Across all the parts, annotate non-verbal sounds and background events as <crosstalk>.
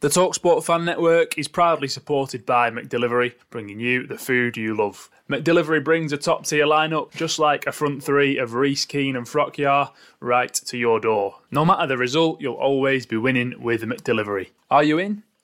The Talksport Fan Network is proudly supported by McDelivery, bringing you the food you love. McDelivery brings a top tier lineup, just like a front three of Reece, Keane, and Frokjaer, right to your door. No matter the result, you'll always be winning with McDelivery. Are you in?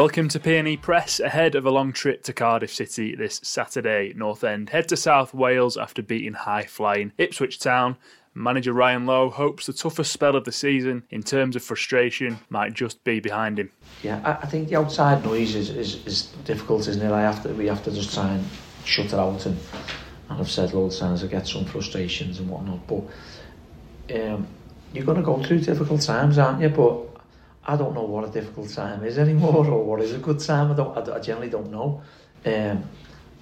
Welcome to PNE Press ahead of a long trip to Cardiff City this Saturday. North End head to South Wales after beating high flying Ipswich Town. Manager Ryan Lowe hopes the toughest spell of the season in terms of frustration might just be behind him. Yeah, I, I think the outside noise is, is, is difficult, isn't it? I have to, we have to just try and shut it out and, and I've said loads of times I get some frustrations and whatnot, but um, you're going to go through difficult times, aren't you? But I don't know what a difficult time is anymore or what is a good time. I, don't, I, I generally don't know. Um,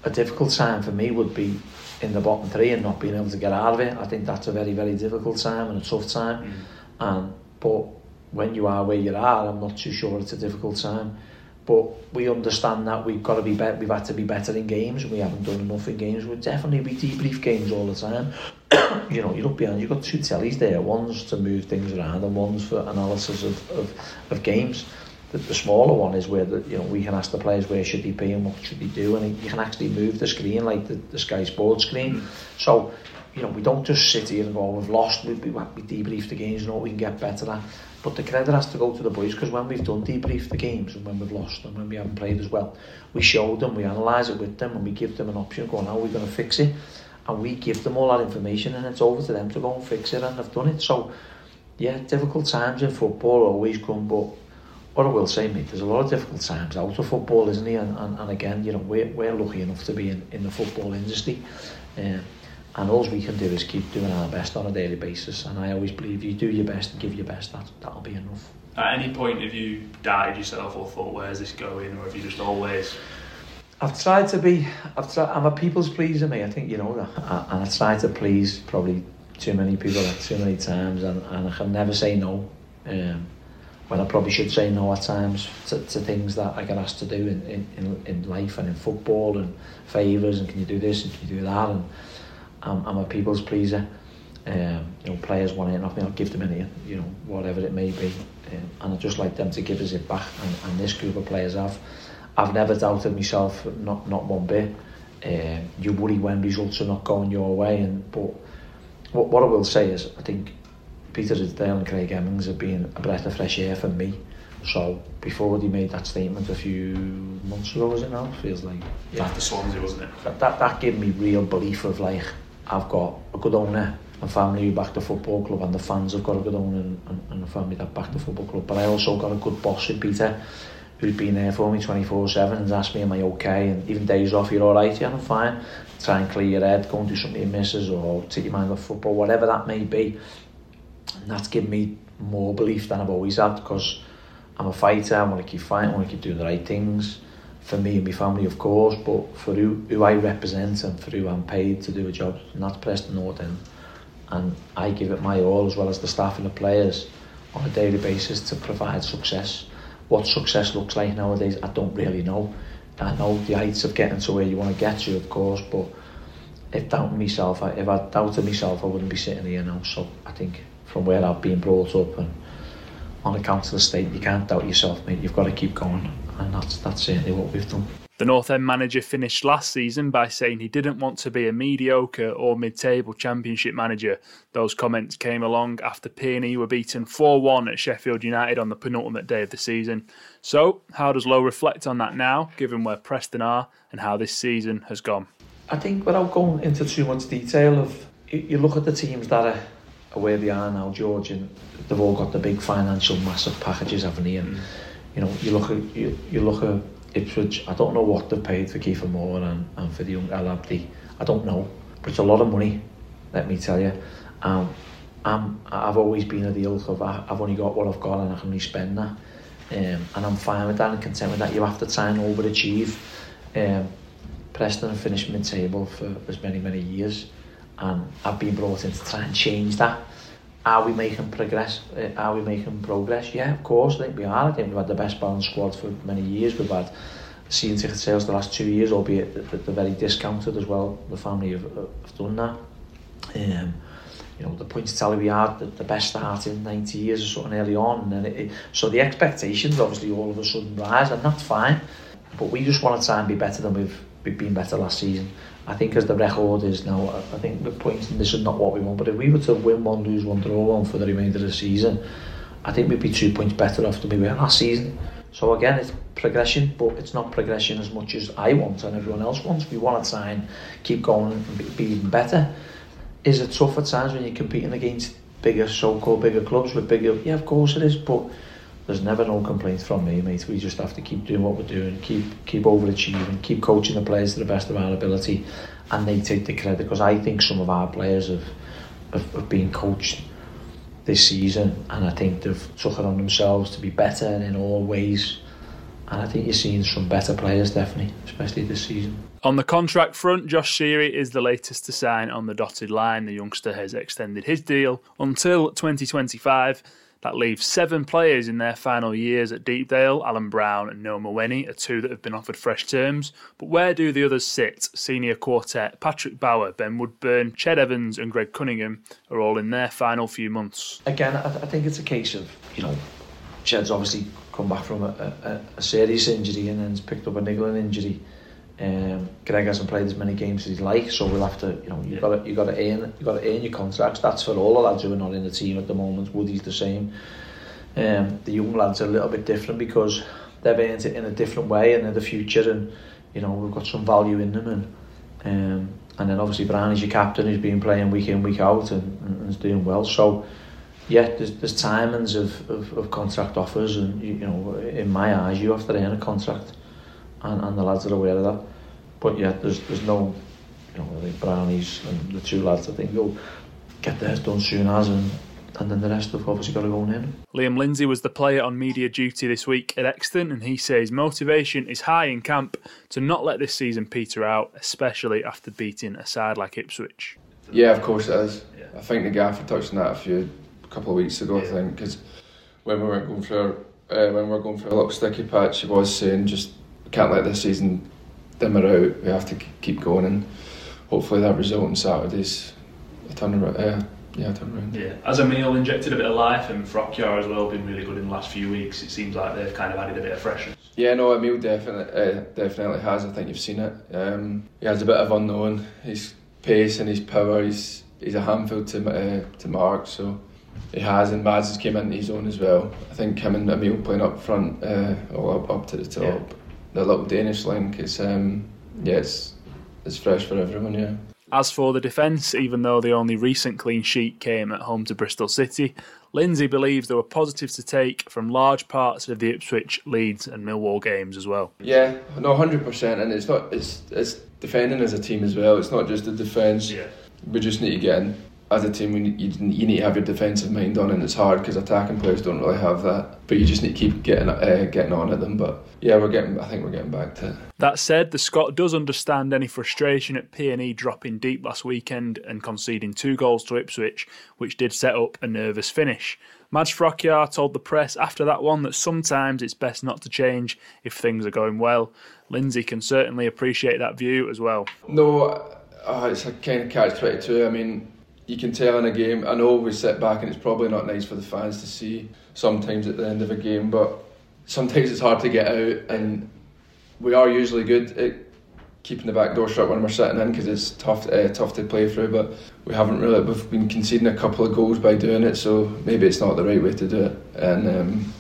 a difficult time for me would be in the bottom three and not being able to get out of it. I think that's a very, very difficult time and a tough time. Mm. And, but when you are where you are, I'm not too sure it's a difficult time. But we understand that we've got to be better. We've had to be better in games. We haven't done enough in games. We'll definitely be debrief games all the time. <coughs> you know, you look behind. You've got two tellies there. One's to move things around, and one's for analysis of, of, of games. The, the smaller one is where the, you know we can ask the players where should he be and what should he do, and you can actually move the screen like the, the Sky Sports screen. So you know we don't just sit here and go, oh, we've lost. We, we, we debrief the games, and know we can get better at. But the credit has to go to the boys because when we've done debrief the games and when we've lost and when we haven't played as well, we show them, we analyse it with them, and we give them an option of going, how are we going to fix it? And we give them all that information, and it's over to them to go and fix it, and they've done it. So, yeah, difficult times in football always come, but what I will say, mate, there's a lot of difficult times out of football, isn't there? And, and, and again, you know, we're, we're lucky enough to be in, in the football industry. Um, and all we can do is keep doing our best on a daily basis. And I always believe you do your best and give your best. That, that'll be enough. At any point have you doubted yourself or thought where's this going? Or have you just always I've tried to be I've tried, I'm a people's pleaser me I think you know that. And I try to please probably too many people at too many times. And, and I can never say no. Um, when I probably should say no at times to, to things that I get asked to do in, in, in life and in football and favours and can you do this and can you do that? And I'm, I'm a people's pleaser. Um, you know, players want it, nothing, I'll give them anything, you know, whatever it may be. Um, and I'd just like them to give us it back. And, and this group of players have. I've never doubted myself, not not one bit. Um, you worry when results are not going your way. And but what, what I will say is, I think Peter Ridsdale and Craig Hemmings have been a breath of fresh air for me. So before they made that statement a few months ago, was it now? Feels like yeah. After Swansea, wasn't it? That, that that gave me real belief of like I've got a good owner and family who back the football club and the fans have got a good owner and, and, and a family that back the football club. But I also got a good boss in Peter who's been there for me 24-7 and asked me am I okay and even days off you're alright, yeah I'm fine. Try and clear your head, go and do something you misses or take your mind off football, whatever that may be. And that's given me more belief than I've always had because I'm a fighter, I want to keep fighting, I want to keep doing the right things for me and my family, of course, but for who, who I represent and for who I'm paid to do a job, and that's Preston North. And I give it my all, as well as the staff and the players, on a daily basis to provide success. What success looks like nowadays, I don't really know. I know the heights of getting to where you want to get to, of course, but if doubting myself, if I doubted myself, I wouldn't be sitting here now. So I think from where I've been brought up and on account of the state, you can't doubt yourself, mate. You've got to keep going, and that's that's certainly what we've done. The North End manager finished last season by saying he didn't want to be a mediocre or mid-table championship manager. Those comments came along after PNE were beaten 4-1 at Sheffield United on the penultimate day of the season. So, how does Lowe reflect on that now, given where Preston are and how this season has gone? I think without going into too much detail of you look at the teams that are, are where they are now, George, and they've all got the big financial massive packages, haven't they? And mm. You know, you look at you, you look at Ipswich, I don't know what they've paid for Kieffer Moore and, and for the young Al-Hamadi. I don't know, but it's a lot of money, let me tell you. Um, I'm, I've always been the ilk of I've only got what I've got and I can only spend that. Um, and I'm fine with that and content with that. You have to try and overachieve. Um, Preston have finished mid-table for as many, many years. And I've been brought in to try and change that. Are we making progress? Uh, are we making progress? Yeah, of course. I think we are. I think we've had the best balanced squad for many years. We've had season ticket sales the last two years, albeit they're very discounted as well. The family have, have done that. Um, you know, the points tally we had, the, the best start in 90 years or something early on. And it, it, so the expectations obviously all of a sudden rise, and that's fine. But we just want to try and be better than we've, we've been better last season. I think as the record is now, I think the points, and this is not what we want, but if we were to win one, lose one, draw one for the remainder of the season, I think we'd be two points better off than we were last season. So again, it's progression, but it's not progression as much as I want and everyone else wants. We want to try and keep going and be even better. Is it tough at times when you're competing against bigger, so-called bigger clubs with bigger? Yeah, of course it is, but there's never no complaints from me, mate. We just have to keep doing what we're doing, keep keep overachieving, keep coaching the players to the best of our ability, and they take the credit because I think some of our players have, have, have been coached this season, and I think they've took it on themselves to be better in all ways. And I think you're seeing some better players, definitely, especially this season. On the contract front, Josh Seary is the latest to sign on the dotted line. The youngster has extended his deal until 2025 that leaves seven players in their final years at Deepdale. Alan Browne and Noah Mawene are two that have been offered fresh terms. But where do the others sit? Senior quartet Patrick Bauer, Ben Woodburn, Ched Evans, and Greg Cunningham are all in their final few months. Again, I, th- I think it's a case of, you know, Ched's obviously come back from a, a, a serious injury and then's picked up a niggling injury. Um, Greg hasn't played as many games as he'd like, so we'll have to, you know, you got to you got to earn you got to earn your contracts. That's for all the lads who are not in the team at the moment. Woody's the same. Um, the young lads are a little bit different because they've earned it in a different way and in the future, and you know we've got some value in them, and um, and then obviously Brian is your captain, who's been playing week in week out and, and, and is doing well. So yeah, there's, there's timings of, of, of contract offers, and you, you know in my eyes you have to earn a contract and, and the lads are aware of that. But yeah, there's there's no, you know, I think Brownies and the two lads I think will get theirs done soon as and and then the rest have obviously got to go on in. Liam Lindsay was the player on media duty this week at Euxton, and he says motivation is high in camp to not let this season peter out, especially after beating a side like Ipswich. Yeah, of course it is. Yeah. I think the gaffer touched on that a few a couple of weeks ago. Yeah. I think because when we were going through uh, when we were going through a little sticky patch, he was saying just can't let this season dimmer out. We have to keep going, and hopefully that result on Saturday's a turn around. Uh, yeah, turn around. Yeah, as Emil injected a bit of life, and Frokjaer as well been really good in the last few weeks. It seems like they've kind of added a bit of freshness. Yeah, no, Emil definitely uh, definitely has. I think you've seen it. Um, he has a bit of unknown. His pace and his power. He's he's a handful to uh, to mark. So he has, and Mads has came into his own as well. I think him and Emil playing up front, uh, all up, up to the top. Yeah the little Danish link is um, yeah, it's, it's fresh for everyone. Yeah. As for the defence, even though the only recent clean sheet came at home to Bristol City, Lindsay believes there were positives to take from large parts of the Ipswich, Leeds, and Millwall games as well. Yeah, no, hundred percent, and it's not it's it's defending as a team as well. It's not just the defence. Yeah. We just need to get in as a team, you, you need to have your defensive mind on, and it's hard because attacking players don't really have that. But you just need to keep getting uh, getting on at them. But yeah, we're getting. I think we're getting back to. It. That said, the Scot does understand any frustration at PNE dropping deep last weekend and conceding two goals to Ipswich, which did set up a nervous finish. Mads Frokjaer told the press after that one that sometimes it's best not to change if things are going well. Lindsay can certainly appreciate that view as well. No, Oh, it's a kind of catch twenty two. I mean, you can tell in a game. I know we sit back and it's probably not nice for the fans to see sometimes at the end of a game, but sometimes it's hard to get out, and we are usually good at keeping the back door shut when we're sitting in because it's tough, uh, tough to play through. But we haven't really. We've been conceding a couple of goals by doing it, so maybe it's not the right way to do it, and um,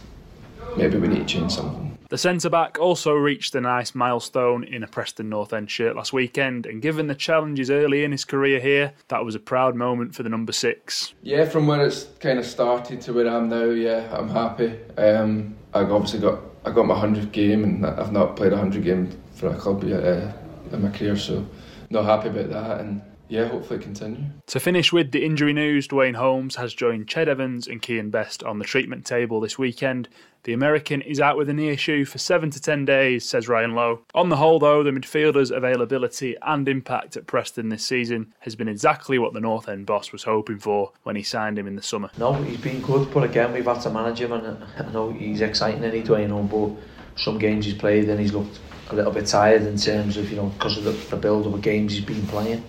maybe we need to change something. The centre back also reached a nice milestone in a Preston North End shirt last weekend, and given the challenges early in his career here, that was a proud moment for the number six. Yeah, from where it's kind of started to where I am now, yeah, I'm happy. Um, I've obviously got I got my hundredth game, and I've not played a hundred game for a club yet uh, in my career, so not happy about that. And yeah, hopefully continue. To finish with the injury news, Duane Holmes has joined Ched Evans and Kian Best on the treatment table this weekend. The American is out with a knee issue for seven to ten days, says Ryan Lowe. On the whole, though, the midfielder's availability and impact at Preston this season has been exactly what the North End boss was hoping for when he signed him in the summer. No, he's been good, but again, we've had to manage him, and I know he's exciting, and he's doing on, but some games he's played and he's looked a little bit tired in terms of, you know, because of the, the build up of the games he's been playing.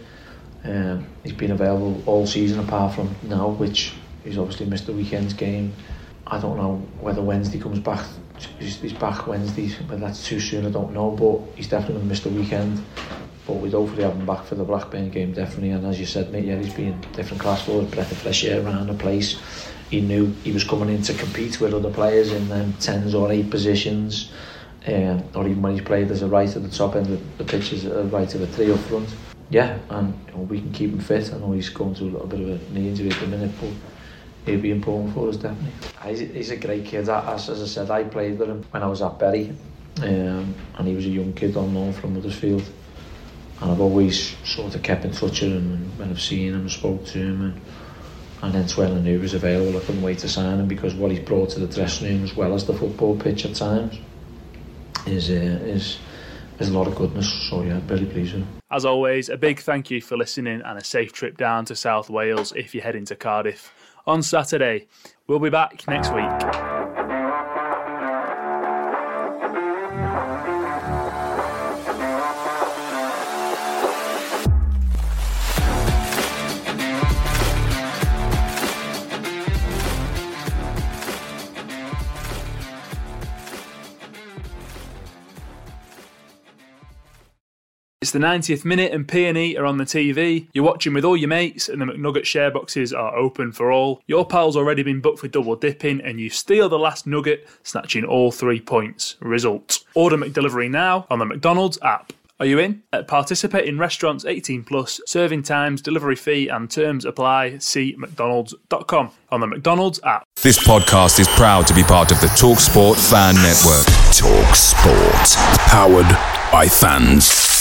Um, he's been available all season apart from now, which he's obviously missed the weekend's game. I don't know whether Wednesday comes back. He's, back Wednesday, but that's too soon. I don't know, but he's definitely going to miss the weekend. But we'd hopefully have him back for the Blackburn game, definitely. And as you said, mate, yeah, he's been different class for us, breath of fresh air around the place. He knew he was coming in to compete with other players in um, tens or eight positions, um, or even when he's played as a right at the top end of the pitch, as a right of the three up front yeah, and you know, we can keep him fit. I know he's going through a little bit of a knee injury at the minute, but he'll be important for us definitely. He's, a great kid. As, as I said, I played with him when I was at Bury, um, and he was a young kid on loan from Huddersfield. And I've always sort of kept in touch with him, and when I've seen him, spoke to him, and and then when I knew he was available, I couldn't wait to sign him because what he's brought to the dressing room as well as the football pitch at times is uh, is is a lot of goodness. So yeah, very pleased. As always, a big thank you for listening and a safe trip down to South Wales if you're heading to Cardiff on Saturday. We'll be back next week. It's the 90th minute and PNE are on the TV. You're watching with all your mates and the McNugget share boxes are open for all. Your pal's already been booked for double dipping and you steal the last nugget, snatching all three points. Result. Order McDelivery now on the McDonald's app. Are you in? At participating restaurants 18 plus, serving times, delivery fee and terms apply. See mcdonalds.com on the McDonald's app. This podcast is proud to be part of the TalkSport Fan Network. Talksport, Powered by fans.